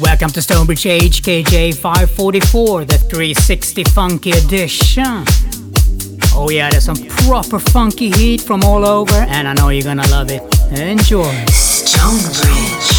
Welcome to Stonebridge HKJ 544, the 360 Funky Edition. Oh, yeah, there's some proper funky heat from all over, and I know you're gonna love it. Enjoy. Stonebridge.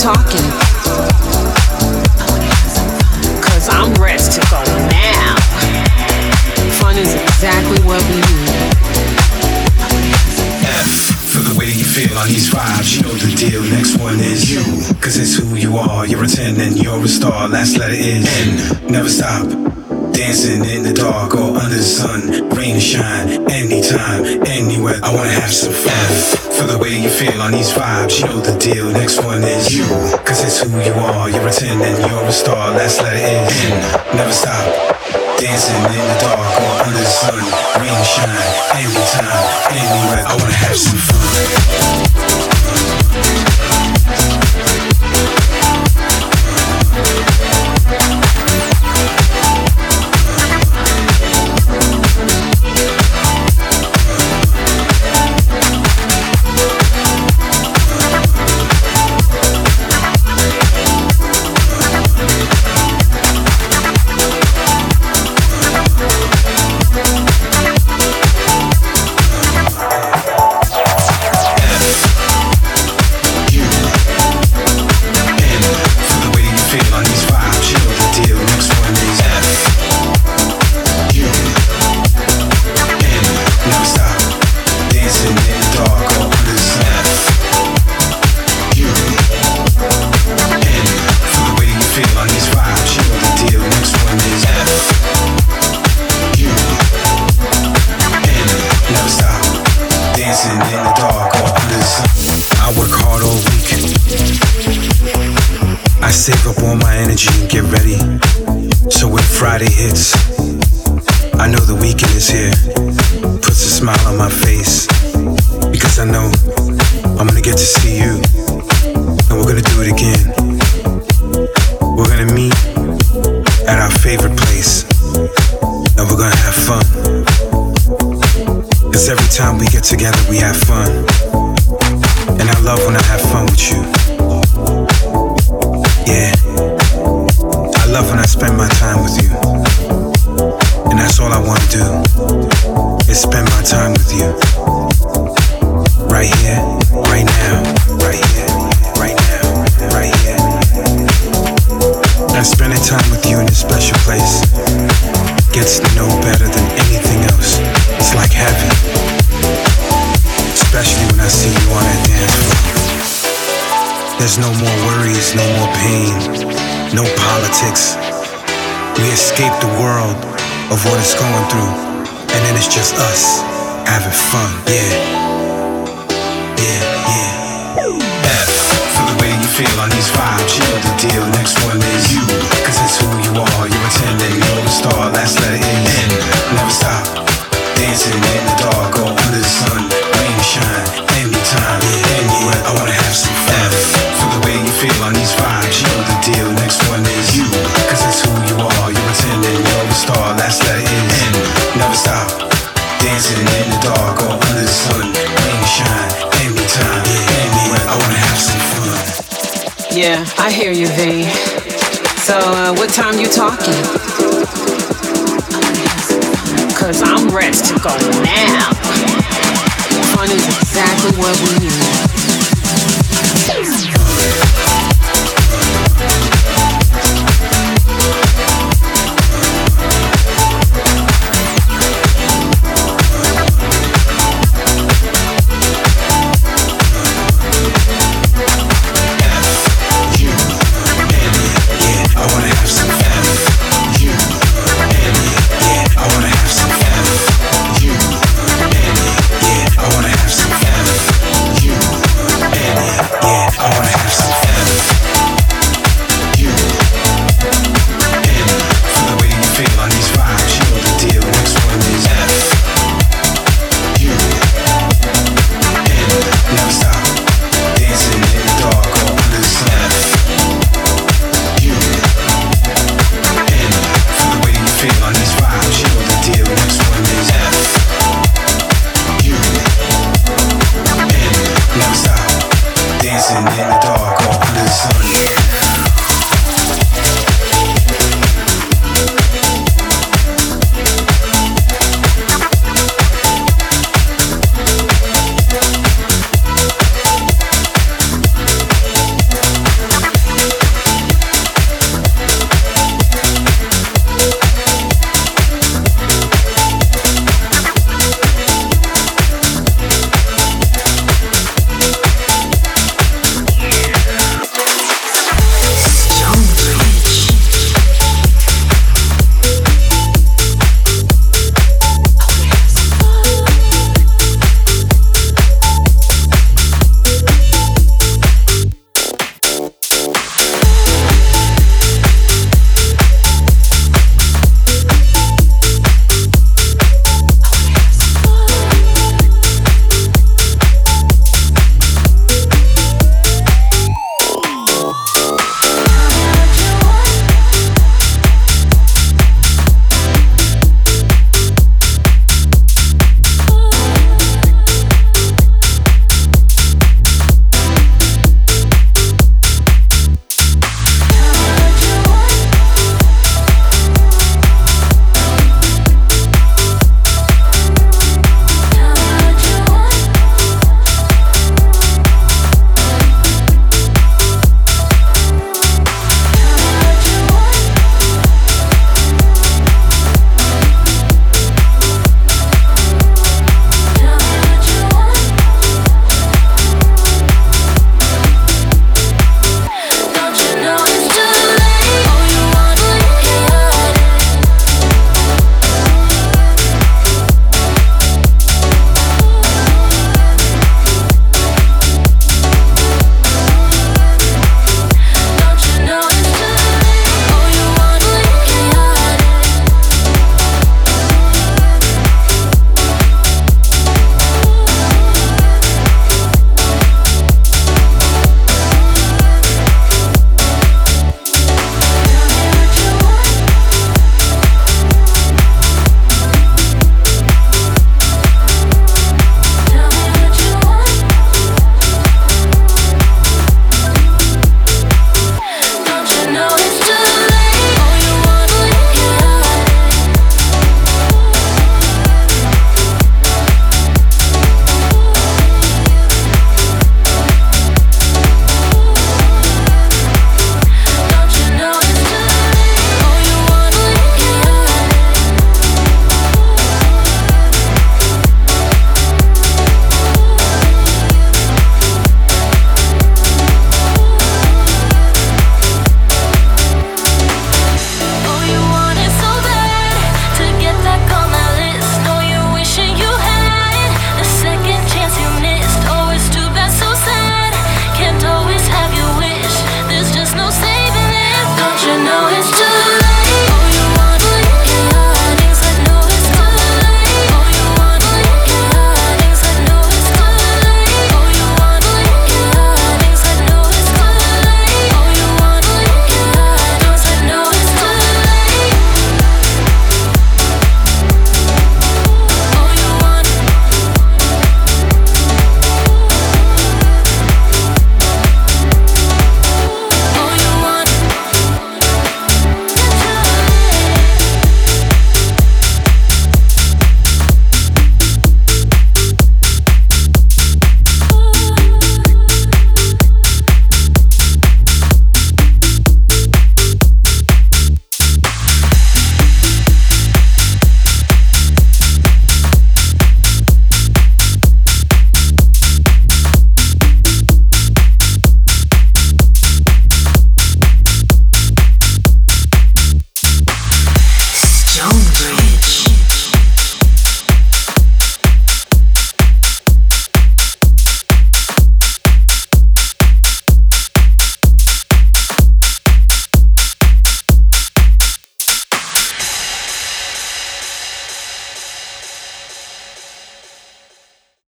Talking? Cause I'm ready to go now. Fun is exactly what we need. F for the way you feel on these vibes, you know the deal. Next one is you, cause it's who you are. You're a 10 and you're a star. Last letter is N. Never stop. Dancing in the dark or under the sun, rain or shine, anytime, anywhere. I wanna have some fun. For the way you feel on these vibes, you know the deal. Next one is you, cause it's who you are. You're a 10 and you're a star. Last letter is N. Never stop. Dancing in the dark or under the sun, rain or shine, anytime, anywhere. I wanna have some fun. Weekend is here. Puts a smile on my face. Because I know I'm gonna get to see you. And we're gonna do it again. We're gonna meet at our favorite place. And we're gonna have fun. Cause every time we get together, we have fun. And I love when I have fun with you. Yeah. I love when I spend my time with you. And that's all I wanna do. Is spend my time with you. Right here, right now, right here, right now, right here. And spending time with you in a special place gets know better than anything else. It's like heaven. Especially when I see you on that dance floor. There's no more worries, no more pain, no politics. We escape the world of what it's going through, and then it's just us having fun. Yeah. Yeah, yeah. F for the way you feel on these vibes, So, uh, what time you talking? Cause I'm ready to go now. Fun is exactly what we need.